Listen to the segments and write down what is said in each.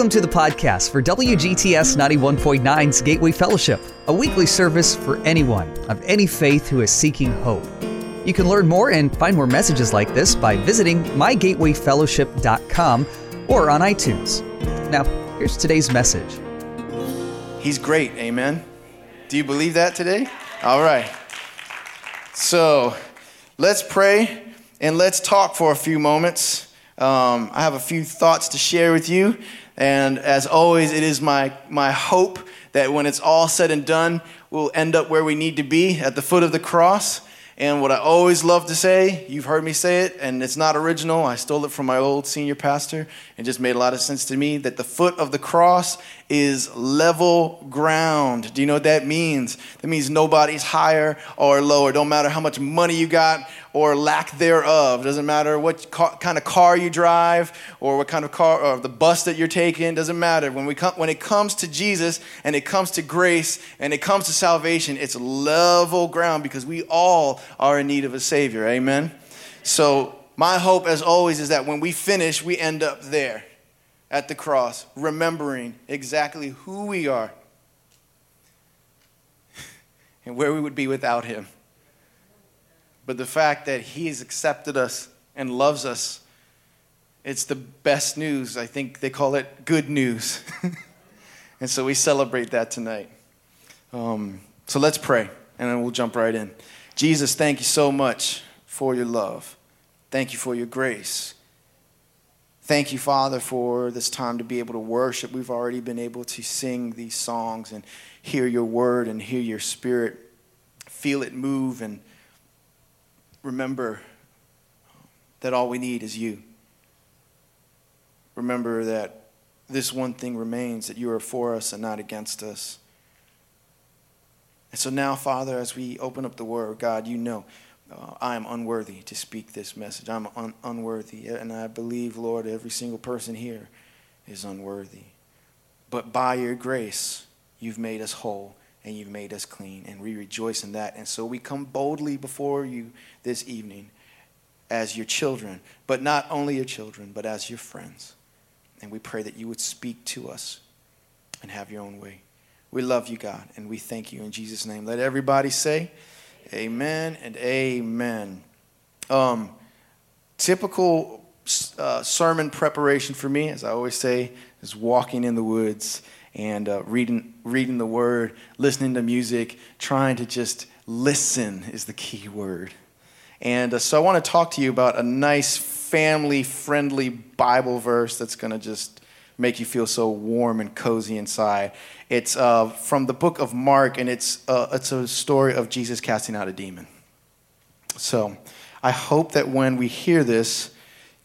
Welcome to the podcast for WGTS 91.9's Gateway Fellowship, a weekly service for anyone of any faith who is seeking hope. You can learn more and find more messages like this by visiting mygatewayfellowship.com or on iTunes. Now, here's today's message. He's great, amen. Do you believe that today? All right. So let's pray and let's talk for a few moments. Um, I have a few thoughts to share with you. And as always, it is my, my hope that when it's all said and done, we'll end up where we need to be at the foot of the cross. And what I always love to say, you've heard me say it, and it's not original. I stole it from my old senior pastor. It just made a lot of sense to me that the foot of the cross is level ground. Do you know what that means? That means nobody's higher or lower. Don't matter how much money you got or lack thereof. Doesn't matter what kind of car you drive or what kind of car or the bus that you're taking. Doesn't matter. When we come, when it comes to Jesus and it comes to grace and it comes to salvation, it's level ground because we all are in need of a Savior. Amen. So my hope, as always, is that when we finish, we end up there at the cross, remembering exactly who we are and where we would be without Him but the fact that He has accepted us and loves us, it's the best news. I think they call it good news. and so we celebrate that tonight. Um, so let's pray, and then we'll jump right in. Jesus, thank you so much for your love. Thank you for your grace. Thank you, Father, for this time to be able to worship. We've already been able to sing these songs and hear your word and hear your spirit, feel it move and remember that all we need is you. Remember that this one thing remains that you are for us and not against us. And so now, Father, as we open up the word, God, you know uh, I am unworthy to speak this message. I'm un- unworthy. And I believe, Lord, every single person here is unworthy. But by your grace, you've made us whole and you've made us clean, and we rejoice in that. And so we come boldly before you this evening as your children, but not only your children, but as your friends. And we pray that you would speak to us and have your own way. We love you, God, and we thank you in Jesus' name. Let everybody say, Amen and Amen. Um, typical uh, sermon preparation for me, as I always say, is walking in the woods and uh, reading, reading the word, listening to music, trying to just listen is the key word. And uh, so I want to talk to you about a nice family friendly Bible verse that's going to just make you feel so warm and cozy inside. It's uh, from the book of Mark, and it's, uh, it's a story of Jesus casting out a demon. So I hope that when we hear this,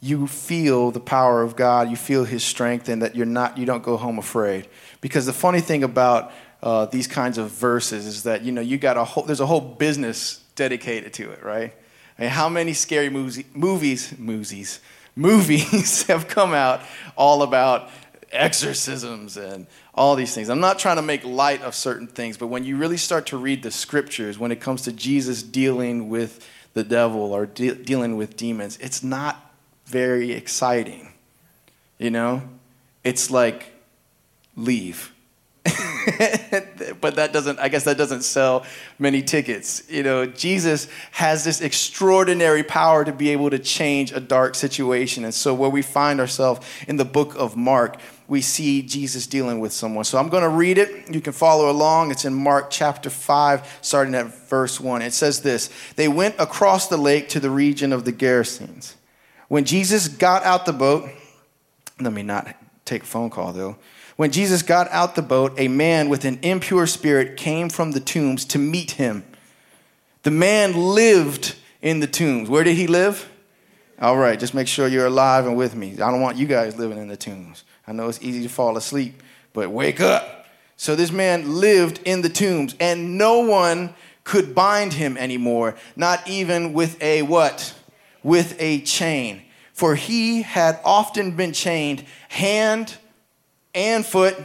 you feel the power of God, you feel His strength, and that you're not, you don't go home afraid. Because the funny thing about uh, these kinds of verses is that you know you got a whole, there's a whole business dedicated to it, right? I mean, how many scary movies, movies, movies, movies have come out all about exorcisms and all these things. I'm not trying to make light of certain things, but when you really start to read the scriptures, when it comes to Jesus dealing with the devil or de- dealing with demons, it's not very exciting. You know? It's like, leave. but that doesn't, I guess that doesn't sell many tickets. You know, Jesus has this extraordinary power to be able to change a dark situation. And so, where we find ourselves in the book of Mark, we see Jesus dealing with someone. So, I'm going to read it. You can follow along. It's in Mark chapter 5, starting at verse 1. It says this They went across the lake to the region of the Gerasenes. When Jesus got out the boat, let me not take a phone call though. When Jesus got out the boat, a man with an impure spirit came from the tombs to meet him. The man lived in the tombs. Where did he live? All right, just make sure you're alive and with me. I don't want you guys living in the tombs. I know it's easy to fall asleep, but wake up. So this man lived in the tombs, and no one could bind him anymore, not even with a what? With a chain. For he had often been chained hand and foot,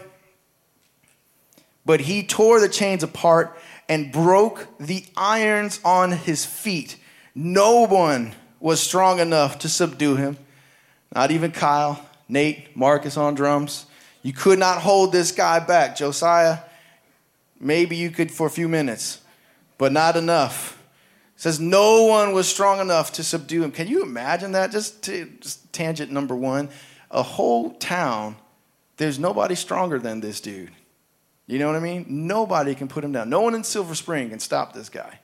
but he tore the chains apart and broke the irons on his feet. No one was strong enough to subdue him, not even Kyle, Nate, Marcus on drums. You could not hold this guy back. Josiah, maybe you could for a few minutes, but not enough. Says no one was strong enough to subdue him. Can you imagine that? Just, to, just tangent number one. A whole town, there's nobody stronger than this dude. You know what I mean? Nobody can put him down. No one in Silver Spring can stop this guy.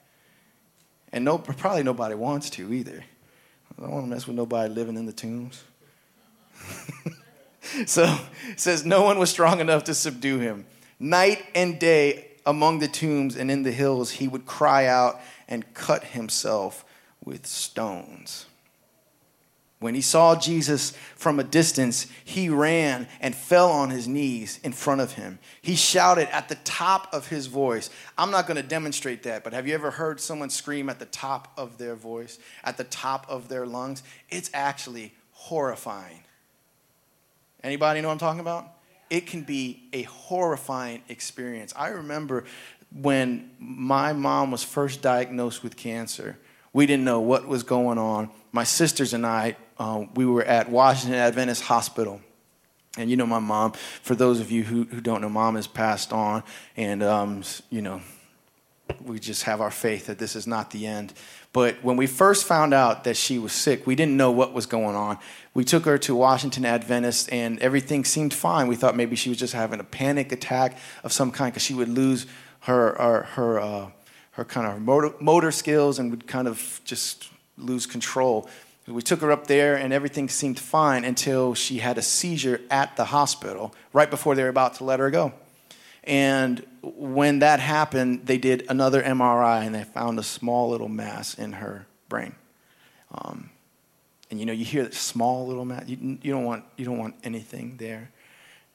And no, probably nobody wants to either. I don't want to mess with nobody living in the tombs. so it says, No one was strong enough to subdue him. Night and day among the tombs and in the hills, he would cry out and cut himself with stones. When he saw Jesus from a distance, he ran and fell on his knees in front of him. He shouted at the top of his voice. I'm not going to demonstrate that, but have you ever heard someone scream at the top of their voice, at the top of their lungs? It's actually horrifying. Anybody know what I'm talking about? It can be a horrifying experience. I remember when my mom was first diagnosed with cancer, we didn't know what was going on. My sisters and I, uh, we were at Washington Adventist Hospital. And you know my mom. For those of you who, who don't know, mom has passed on. And, um, you know, we just have our faith that this is not the end. But when we first found out that she was sick, we didn't know what was going on. We took her to Washington Adventist, and everything seemed fine. We thought maybe she was just having a panic attack of some kind because she would lose her her her, uh, her kind of motor, motor skills and would kind of just lose control. We took her up there, and everything seemed fine until she had a seizure at the hospital right before they were about to let her go. And when that happened, they did another MRI and they found a small little mass in her brain. Um, and you know, you hear that small little mass, you, you, don't want, you don't want anything there.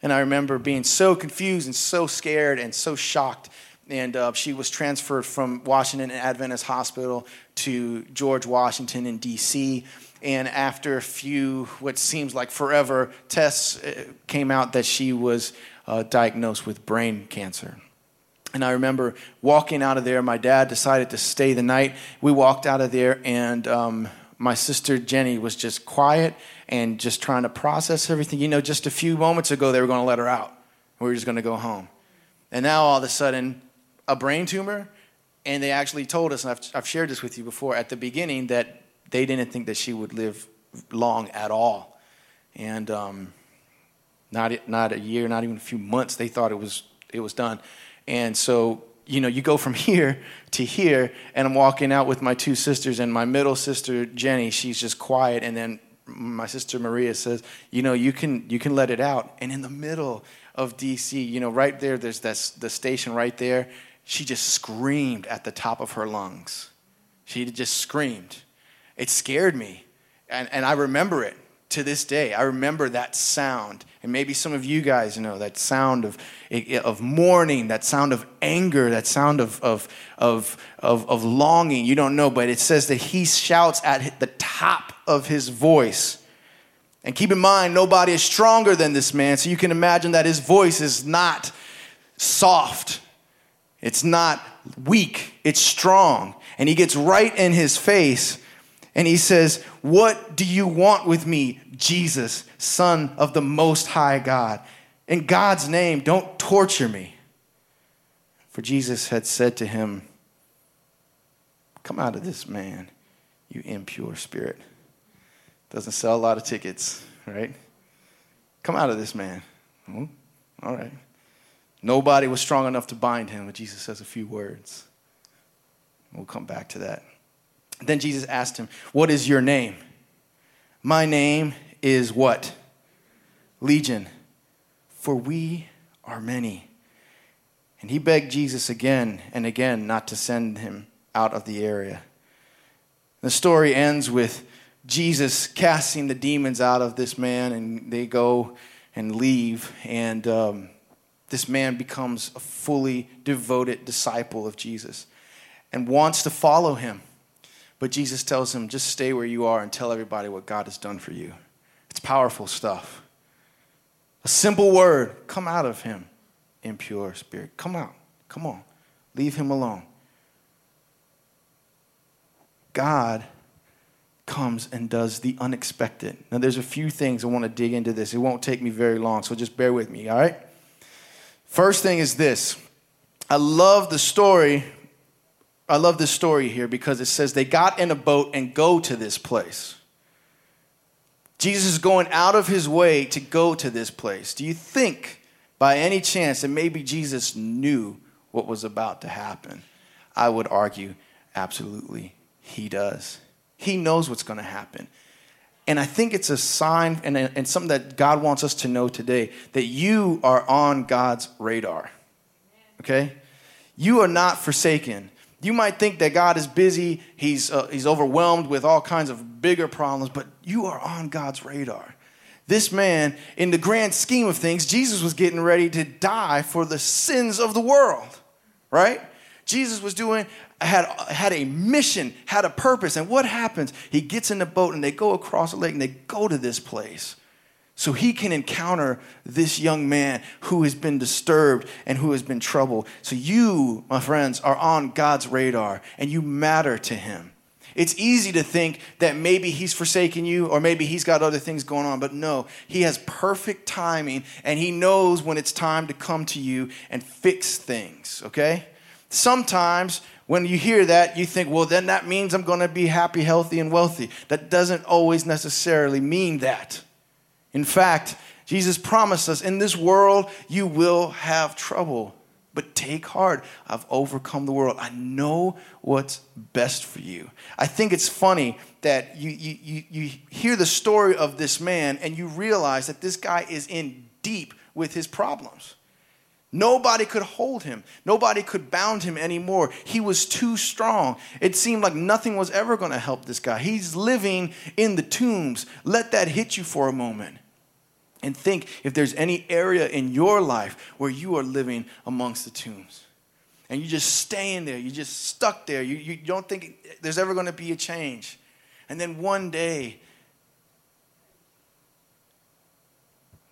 And I remember being so confused and so scared and so shocked. And uh, she was transferred from Washington Adventist Hospital to George Washington in D.C. And after a few, what seems like forever, tests uh, came out that she was uh, diagnosed with brain cancer. And I remember walking out of there. My dad decided to stay the night. We walked out of there, and um, my sister Jenny was just quiet and just trying to process everything. You know, just a few moments ago, they were going to let her out. We were just going to go home. And now, all of a sudden, a brain tumor. And they actually told us, and I've, I've shared this with you before, at the beginning, that they didn't think that she would live long at all. And um, not, not a year, not even a few months. They thought it was, it was done. And so, you know, you go from here to here, and I'm walking out with my two sisters, and my middle sister, Jenny, she's just quiet. And then my sister Maria says, you know, you can, you can let it out. And in the middle of DC, you know, right there, there's this, the station right there. She just screamed at the top of her lungs. She just screamed. It scared me. And, and I remember it to this day. I remember that sound. And maybe some of you guys know that sound of, of mourning, that sound of anger, that sound of, of, of, of, of longing. You don't know, but it says that he shouts at the top of his voice. And keep in mind, nobody is stronger than this man, so you can imagine that his voice is not soft, it's not weak, it's strong. And he gets right in his face and he says, What do you want with me, Jesus, Son of the Most High God? In God's name, don't torture me. For Jesus had said to him, Come out of this man, you impure spirit. Doesn't sell a lot of tickets, right? Come out of this man. Hmm? All right. Nobody was strong enough to bind him, but Jesus says a few words. We'll come back to that. Then Jesus asked him, What is your name? My name is what? Legion, for we are many. And he begged Jesus again and again not to send him out of the area. The story ends with Jesus casting the demons out of this man, and they go and leave. And um, this man becomes a fully devoted disciple of Jesus and wants to follow him. But Jesus tells him, just stay where you are and tell everybody what God has done for you. It's powerful stuff. A simple word, come out of him, impure spirit. Come out. Come on. Leave him alone. God comes and does the unexpected. Now, there's a few things I want to dig into this. It won't take me very long, so just bear with me, all right? First thing is this I love the story. I love this story here because it says they got in a boat and go to this place. Jesus is going out of his way to go to this place. Do you think, by any chance, that maybe Jesus knew what was about to happen? I would argue, absolutely, he does. He knows what's going to happen. And I think it's a sign and, and something that God wants us to know today that you are on God's radar. Okay? You are not forsaken. You might think that God is busy, he's, uh, he's overwhelmed with all kinds of bigger problems, but you are on God's radar. This man, in the grand scheme of things, Jesus was getting ready to die for the sins of the world, right? Jesus was doing had, had a mission, had a purpose. And what happens? He gets in the boat and they go across the lake and they go to this place. So he can encounter this young man who has been disturbed and who has been troubled. So you, my friends, are on God's radar and you matter to him. It's easy to think that maybe he's forsaken you or maybe he's got other things going on, but no, he has perfect timing and he knows when it's time to come to you and fix things, okay? Sometimes when you hear that, you think, well, then that means I'm to be happy, healthy, and wealthy. That doesn't always necessarily mean that. In fact, Jesus promised us in this world you will have trouble, but take heart. I've overcome the world. I know what's best for you. I think it's funny that you, you, you, you hear the story of this man and you realize that this guy is in deep with his problems. Nobody could hold him. Nobody could bound him anymore. He was too strong. It seemed like nothing was ever going to help this guy. He's living in the tombs. Let that hit you for a moment. And think if there's any area in your life where you are living amongst the tombs. And you're just staying there. You're just stuck there. You, you don't think there's ever going to be a change. And then one day,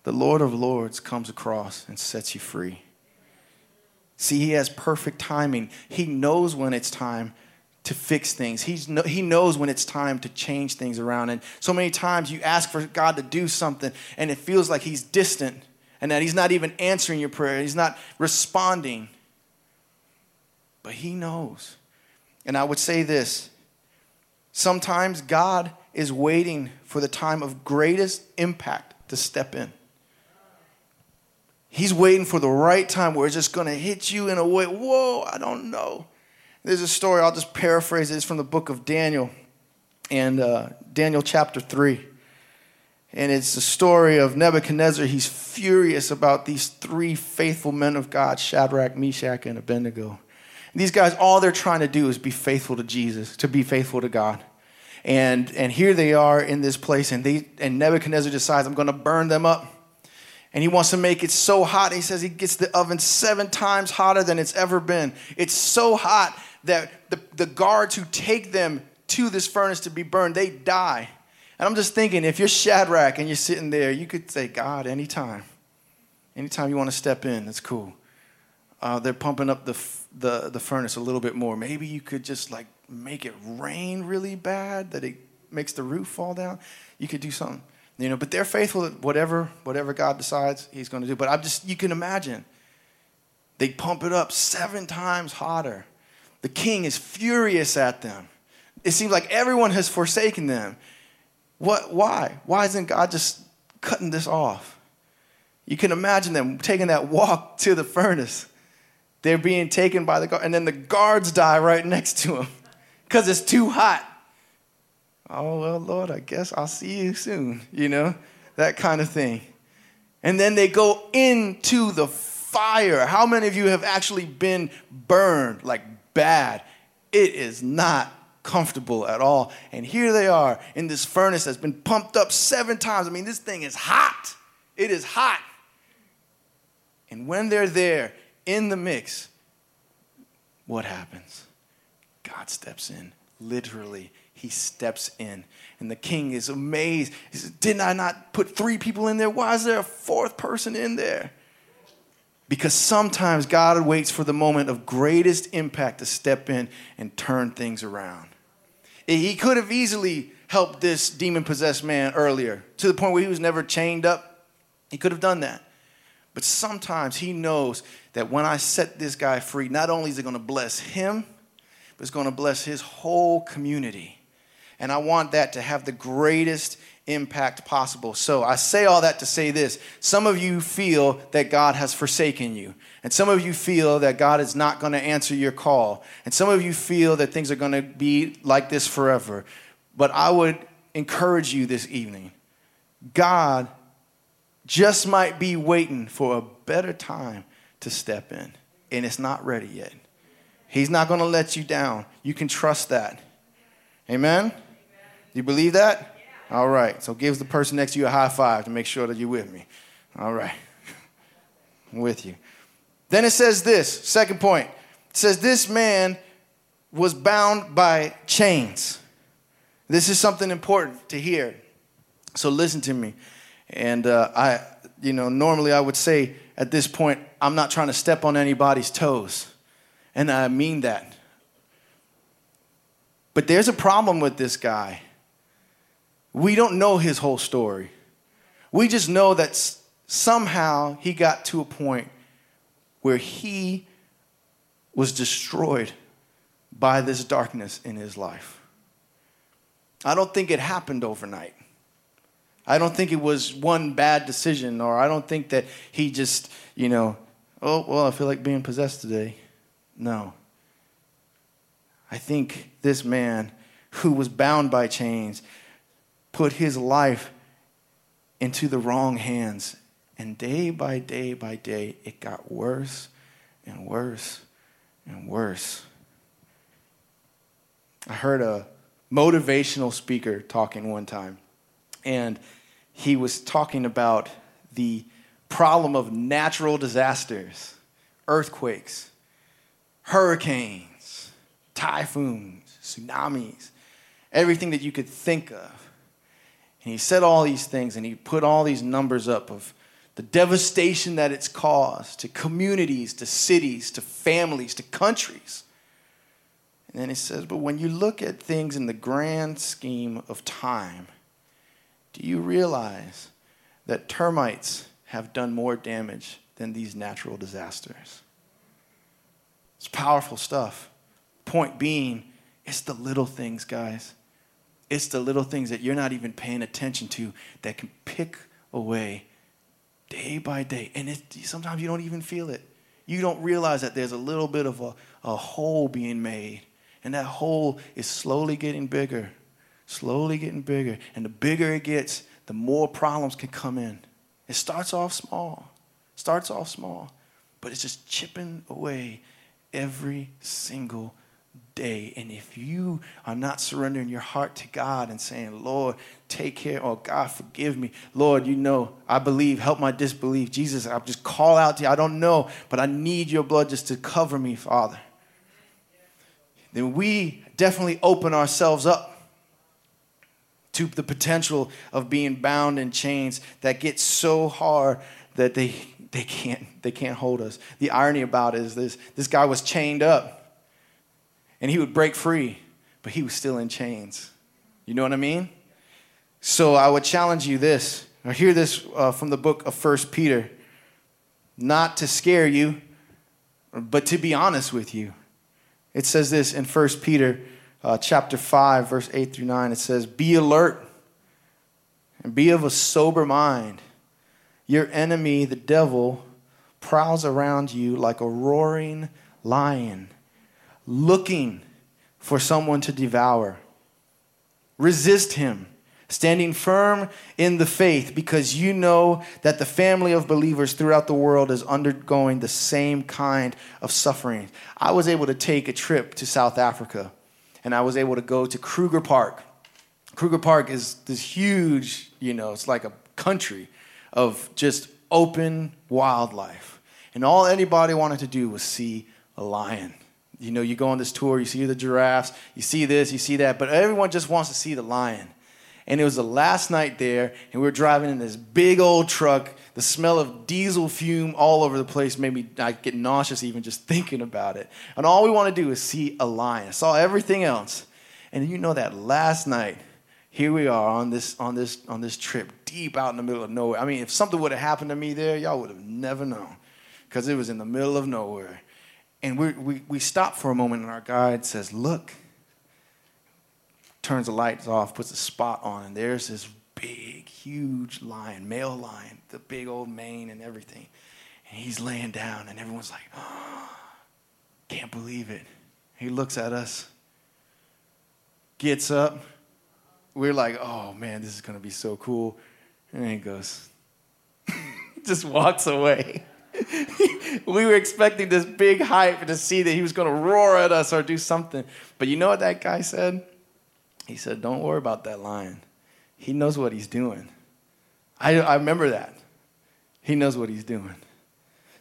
the Lord of Lords comes across and sets you free. See, he has perfect timing. He knows when it's time to fix things. He's no, he knows when it's time to change things around. And so many times you ask for God to do something and it feels like he's distant and that he's not even answering your prayer. He's not responding. But he knows. And I would say this sometimes God is waiting for the time of greatest impact to step in. He's waiting for the right time where it's just going to hit you in a way, whoa, I don't know. There's a story, I'll just paraphrase it. It's from the book of Daniel and uh, Daniel chapter 3. And it's the story of Nebuchadnezzar. He's furious about these three faithful men of God Shadrach, Meshach, and Abednego. And these guys, all they're trying to do is be faithful to Jesus, to be faithful to God. And, and here they are in this place, and, they, and Nebuchadnezzar decides, I'm going to burn them up and he wants to make it so hot. He says he gets the oven seven times hotter than it's ever been. It's so hot that the, the guards who take them to this furnace to be burned, they die. And I'm just thinking, if you're Shadrach and you're sitting there, you could say, God, anytime. Anytime you want to step in, that's cool. Uh, they're pumping up the, the, the furnace a little bit more. Maybe you could just like make it rain really bad that it makes the roof fall down. You could do something. You know, but they're faithful at whatever, whatever God decides He's going to do. But I'm just, you can imagine, they pump it up seven times hotter. The king is furious at them. It seems like everyone has forsaken them. What, why? Why isn't God just cutting this off? You can imagine them taking that walk to the furnace. They're being taken by the guard, and then the guards die right next to them because it's too hot oh, well, Lord, I guess I'll see you soon, you know, that kind of thing. And then they go into the fire. How many of you have actually been burned like bad? It is not comfortable at all. And here they are in this furnace that's been pumped up seven times. I mean, this thing is hot. It is hot. And when they're there in the mix, what happens? God steps in, literally he steps in. And the king is amazed. He says, Didn't I not put three people in there? Why is there a fourth person in there? Because sometimes God waits for the moment of greatest impact to step in and turn things around. He could have easily helped this demon possessed man earlier to the point where he was never chained up. He could have done that. But sometimes he knows that when I set this guy free, not only is it going to bless him, but it's going to bless his whole community. And I want that to have the greatest impact possible. So I say all that to say this. Some of you feel that God has forsaken you. And some of you feel that God is not going to answer your call. And some of you feel that things are going to be like this forever. But I would encourage you this evening God just might be waiting for a better time to step in, and it's not ready yet. He's not going to let you down. You can trust that. Amen? Do You believe that? All right. So give the person next to you a high five to make sure that you're with me. All right. I'm with you. Then it says this, second point. It says, This man was bound by chains. This is something important to hear. So listen to me. And uh, I, you know, normally I would say at this point, I'm not trying to step on anybody's toes. And I mean that. But there's a problem with this guy. We don't know his whole story. We just know that somehow he got to a point where he was destroyed by this darkness in his life. I don't think it happened overnight. I don't think it was one bad decision, or I don't think that he just, you know, oh, well, I feel like being possessed today. No. I think this man who was bound by chains put his life into the wrong hands and day by day by day, it got worse and worse and worse. I heard a motivational speaker talking one time, and he was talking about the problem of natural disasters, earthquakes, hurricanes, typhoons, tsunamis, everything that you could think of. And he said all these things and he put all these numbers up of the devastation that it's caused to communities, to cities, to families, to countries. And then he says, but when you look at things in the grand scheme of time, do you realize that termites have done more damage than these natural disasters? It's powerful stuff. Point being, it's the little things, guys. It's the little things that you're not even paying attention to that can pick away day by day. And it, sometimes you don't even feel it. You don't realize that there's a little bit of a, a hole being made. And that hole is slowly getting bigger, slowly getting bigger. And the bigger it gets, the more problems can come in. It starts off small, starts off small, but it's just chipping away every single day. And if you are not surrendering your heart to God and saying, Lord, take care, or God, forgive me, Lord, you know, I believe, help my disbelief. Jesus, I just call out to you. I don't know, but I need your blood just to cover me, Father. Then we definitely open ourselves up to the potential of being bound in chains that get so hard that they, they, can't, they can't hold us. The irony about it is this this guy was chained up and he would break free, but he was still in chains. You know what I mean? So I would challenge you this. I hear this uh, from the book of First Peter. Not to scare you, but to be honest with you. It says this in First Peter uh, chapter 5, verse 8 through 9. It says, Be alert and be of a sober mind. Your enemy, the devil, prowls around you like a roaring lion looking for someone to devour. Resist him, standing firm in the faith, because you know that the family of believers throughout the world is undergoing the same kind of suffering. I was able to take a trip to South Africa, and I was able to go to Kruger Park. Kruger Park is this huge, you know, it's like a country of just open wildlife. And all anybody wanted to do was see a lion you know, you go on this tour, you see the giraffes, you see this, you see that, but everyone just wants to see the lion. And it was the last night there, and we were driving in this big old truck. The smell of diesel fume all over the place made me I get nauseous even just thinking about it. And all we want to do is see a lion. I saw everything else. And you know that last night, here we are on this on this on this trip deep out in the middle of nowhere. I mean, if something would have happened to me there, y'all would have never known because it was in the middle of nowhere. And we we, we stop for a moment, and our guide says, Look, turns the lights off, puts a spot on, and there's this big, huge lion, male lion, the big old mane and everything. And he's laying down, and everyone's like, oh, Can't believe it. He looks at us, gets up. We're like, Oh man, this is going to be so cool. And he goes, just walks away. we were expecting this big hype to see that he was going to roar at us or do something. But you know what that guy said? He said, Don't worry about that lion. He knows what he's doing. I, I remember that. He knows what he's doing.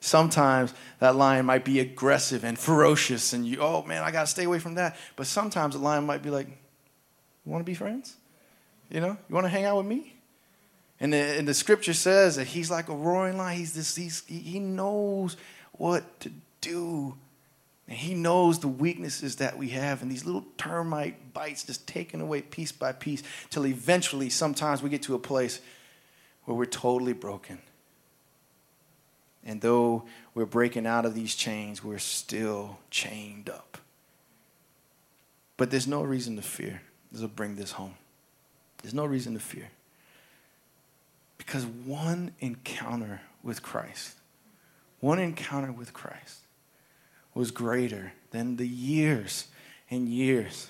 Sometimes that lion might be aggressive and ferocious, and you, oh man, I got to stay away from that. But sometimes the lion might be like, You want to be friends? You know, you want to hang out with me? And the, and the scripture says that he's like a roaring lion. He's this, he's, he knows what to do. And he knows the weaknesses that we have, and these little termite bites just taken away piece by piece till eventually, sometimes we get to a place where we're totally broken. And though we're breaking out of these chains, we're still chained up. But there's no reason to fear. This will bring this home. There's no reason to fear. Because one encounter with Christ, one encounter with Christ was greater than the years and years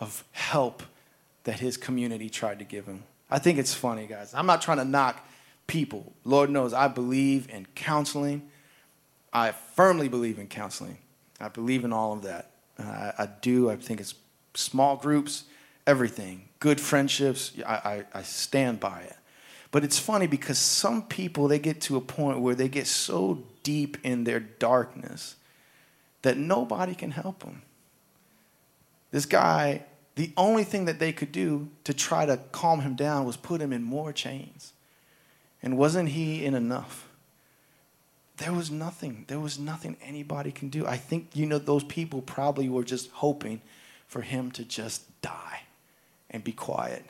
of help that his community tried to give him. I think it's funny, guys. I'm not trying to knock people. Lord knows I believe in counseling. I firmly believe in counseling. I believe in all of that. I, I do. I think it's small groups, everything, good friendships. I, I, I stand by it. But it's funny because some people, they get to a point where they get so deep in their darkness that nobody can help them. This guy, the only thing that they could do to try to calm him down was put him in more chains. And wasn't he in enough? There was nothing. There was nothing anybody can do. I think, you know, those people probably were just hoping for him to just die and be quiet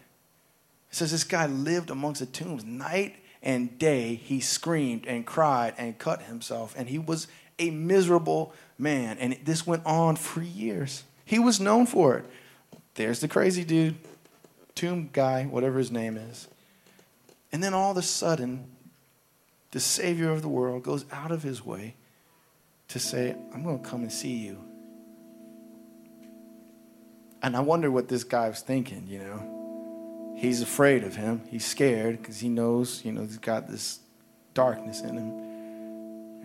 it says this guy lived amongst the tombs. Night and day he screamed and cried and cut himself. And he was a miserable man. And this went on for years. He was known for it. There's the crazy dude, tomb guy, whatever his name is. And then all of a sudden, the Savior of the world goes out of his way to say, I'm going to come and see you. And I wonder what this guy was thinking, you know he's afraid of him. He's scared because he knows, you know, he's got this darkness in him.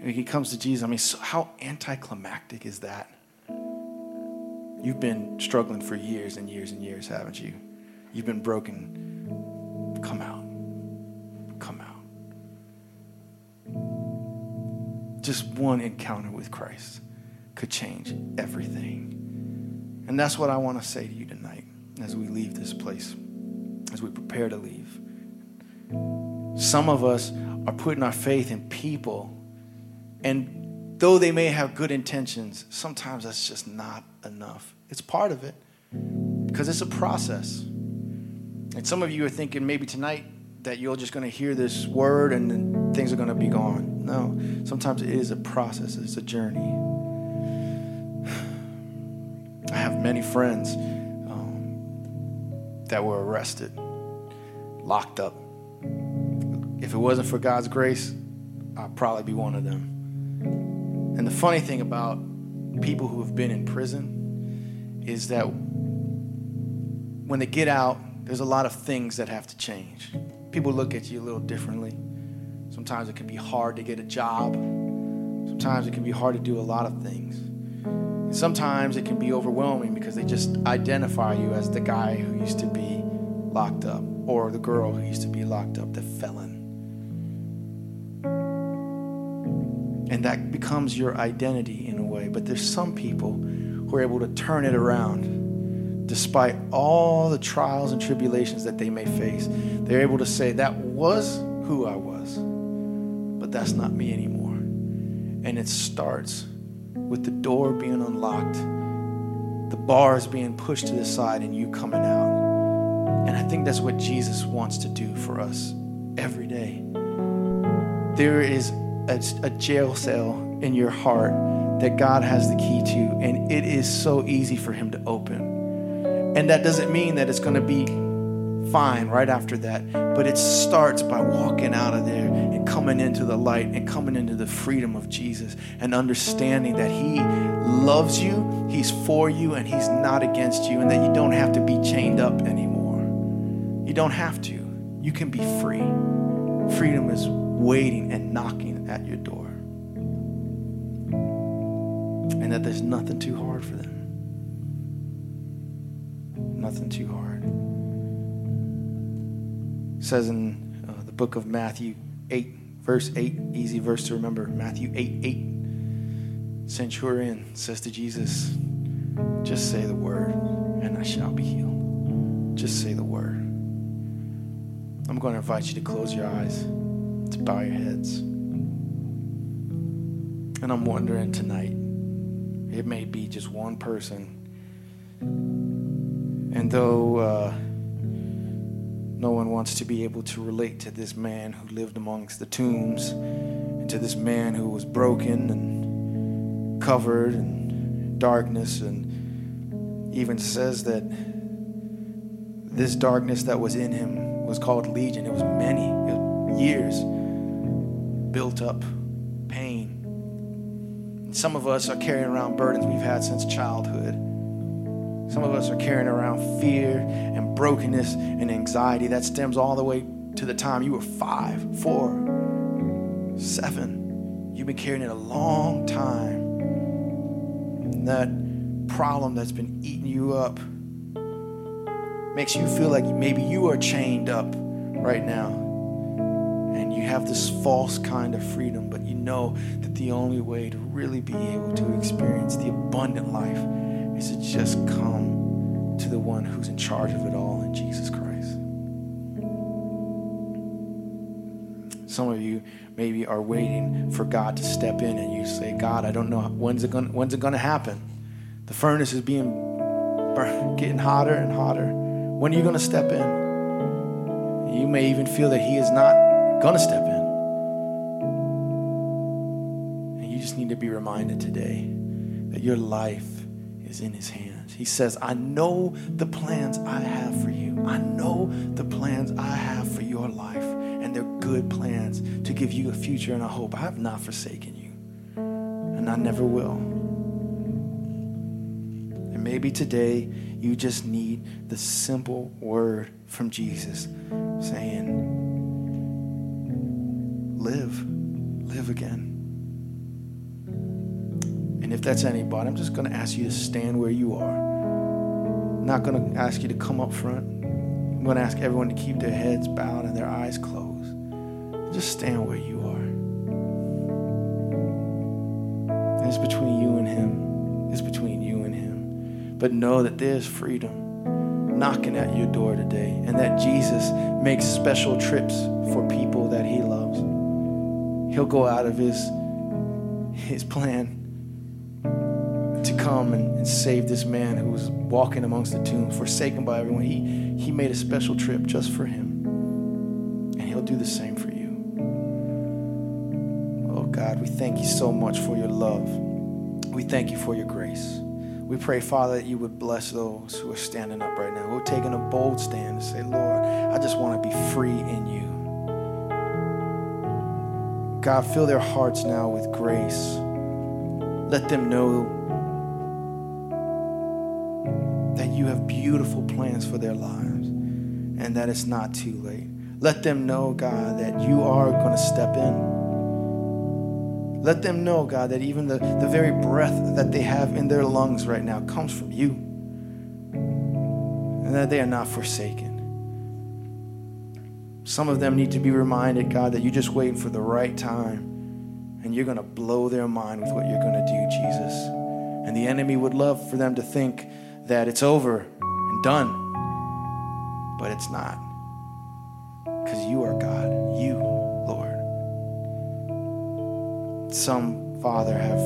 And he comes to Jesus. I mean, so how anticlimactic is that? You've been struggling for years and years and years, haven't you? You've been broken. Come out. Come out. Just one encounter with Christ could change everything. And that's what I want to say to you tonight as we leave this place as we prepare to leave. Some of us are putting our faith in people, and though they may have good intentions, sometimes that's just not enough. It's part of it because it's a process. And some of you are thinking maybe tonight that you're just going to hear this word and then things are going to be gone. No, sometimes it is a process, it's a journey. I have many friends um, that were arrested, locked up. If it wasn't for God's grace, I'd probably be one of them. And the funny thing about people who have been in prison is that when they get out, there's a lot of things that have to change. People look at you a little differently. Sometimes it can be hard to get a job. Sometimes it can be hard to do a lot of things. Sometimes it can be overwhelming because they just identify you as the guy who used to be locked up or the girl who used to be locked up, the felon. And that becomes your identity in a way. But there's some people who are able to turn it around despite all the trials and tribulations that they may face. They're able to say, That was who I was, but that's not me anymore. And it starts with the door being unlocked, the bars being pushed to the side, and you coming out. And I think that's what Jesus wants to do for us every day. There is a, a jail cell in your heart that God has the key to, and it is so easy for Him to open. And that doesn't mean that it's going to be fine right after that, but it starts by walking out of there coming into the light and coming into the freedom of Jesus and understanding that He loves you, He's for you, and He's not against you, and that you don't have to be chained up anymore. You don't have to. You can be free. Freedom is waiting and knocking at your door and that there's nothing too hard for them. Nothing too hard. It says in uh, the book of Matthew 8, verse 8, easy verse to remember. Matthew 8 8. Centurion says to Jesus, Just say the word, and I shall be healed. Just say the word. I'm going to invite you to close your eyes, to bow your heads. And I'm wondering tonight it may be just one person. And though uh, no one wants to be able to relate to this man who lived amongst the tombs, and to this man who was broken and covered in darkness, and even says that this darkness that was in him was called legion. It was many, it was years built up pain. some of us are carrying around burdens we've had since childhood. Some of us are carrying around fear and brokenness and anxiety that stems all the way to the time you were five, four, seven. You've been carrying it a long time. And that problem that's been eating you up makes you feel like maybe you are chained up right now. And you have this false kind of freedom, but you know that the only way to really be able to experience the abundant life is to just come to the one who's in charge of it all in Jesus Christ. Some of you maybe are waiting for God to step in and you say, God, I don't know when's it gonna when's it gonna happen? The furnace is being getting hotter and hotter. When are you gonna step in? You may even feel that He is not gonna step in. And you just need to be reminded today that your life is in his hands. He says, I know the plans I have for you. I know the plans I have for your life. And they're good plans to give you a future and a hope. I have not forsaken you. And I never will. And maybe today you just need the simple word from Jesus saying, Live, live again. And if that's anybody, I'm just going to ask you to stand where you are. I'm not going to ask you to come up front. I'm going to ask everyone to keep their heads bowed and their eyes closed. Just stand where you are. And it's between you and Him. It's between you and Him. But know that there's freedom knocking at your door today, and that Jesus makes special trips for people that He loves. He'll go out of His His plan come and, and, save this man who was walking amongst the tombs, forsaken by everyone. He, he made a special trip just for him. And he'll do the same for you. Oh God, we thank you so much for your love. We thank you for your grace. We pray, Father, that you would bless those who are standing up right now, who are taking a bold stand to say, Lord, I just want to be free in you. God, fill their hearts now with grace. Let them know you have beautiful plans for their lives and that it's not too late. Let them know, God, that you are going to step in. Let them know, God, that even the, the very breath that they have in their lungs right now comes from you and that they are not forsaken. Some of them need to be reminded, God, that you're just waiting for the right time and you're going to blow their mind with what you're going to do, Jesus. And the enemy would love for them to think that it's over and done. But it's not. Because you are God. You, Lord. Some, Father, have,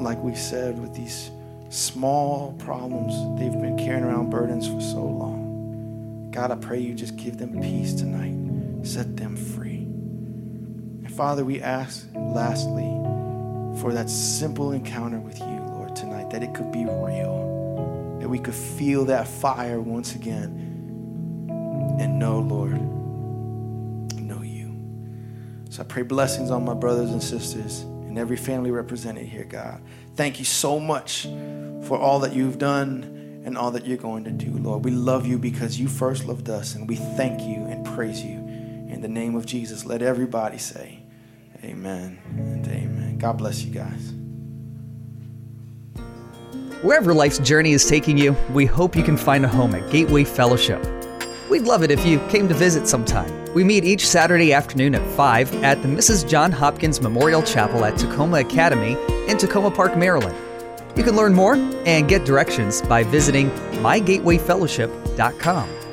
like we said, with these small problems, they've been carrying around burdens for so long. God, I pray you just give them peace tonight, set them free. And Father, we ask lastly for that simple encounter with you, Lord, tonight, that it could be real, that we could feel that fire once again and know, Lord, know you. So I pray blessings on my brothers and sisters and every family represented here, God. Thank you so much for all that you've done and all that you're going to do, Lord. We love you because you first loved us, and we thank you and praise you. In the name of Jesus, let everybody say, Amen and amen. God bless you guys. Wherever life's journey is taking you, we hope you can find a home at Gateway Fellowship. We'd love it if you came to visit sometime. We meet each Saturday afternoon at 5 at the Mrs. John Hopkins Memorial Chapel at Takoma Academy in Takoma Park, Maryland. You can learn more and get directions by visiting mygatewayfellowship.com.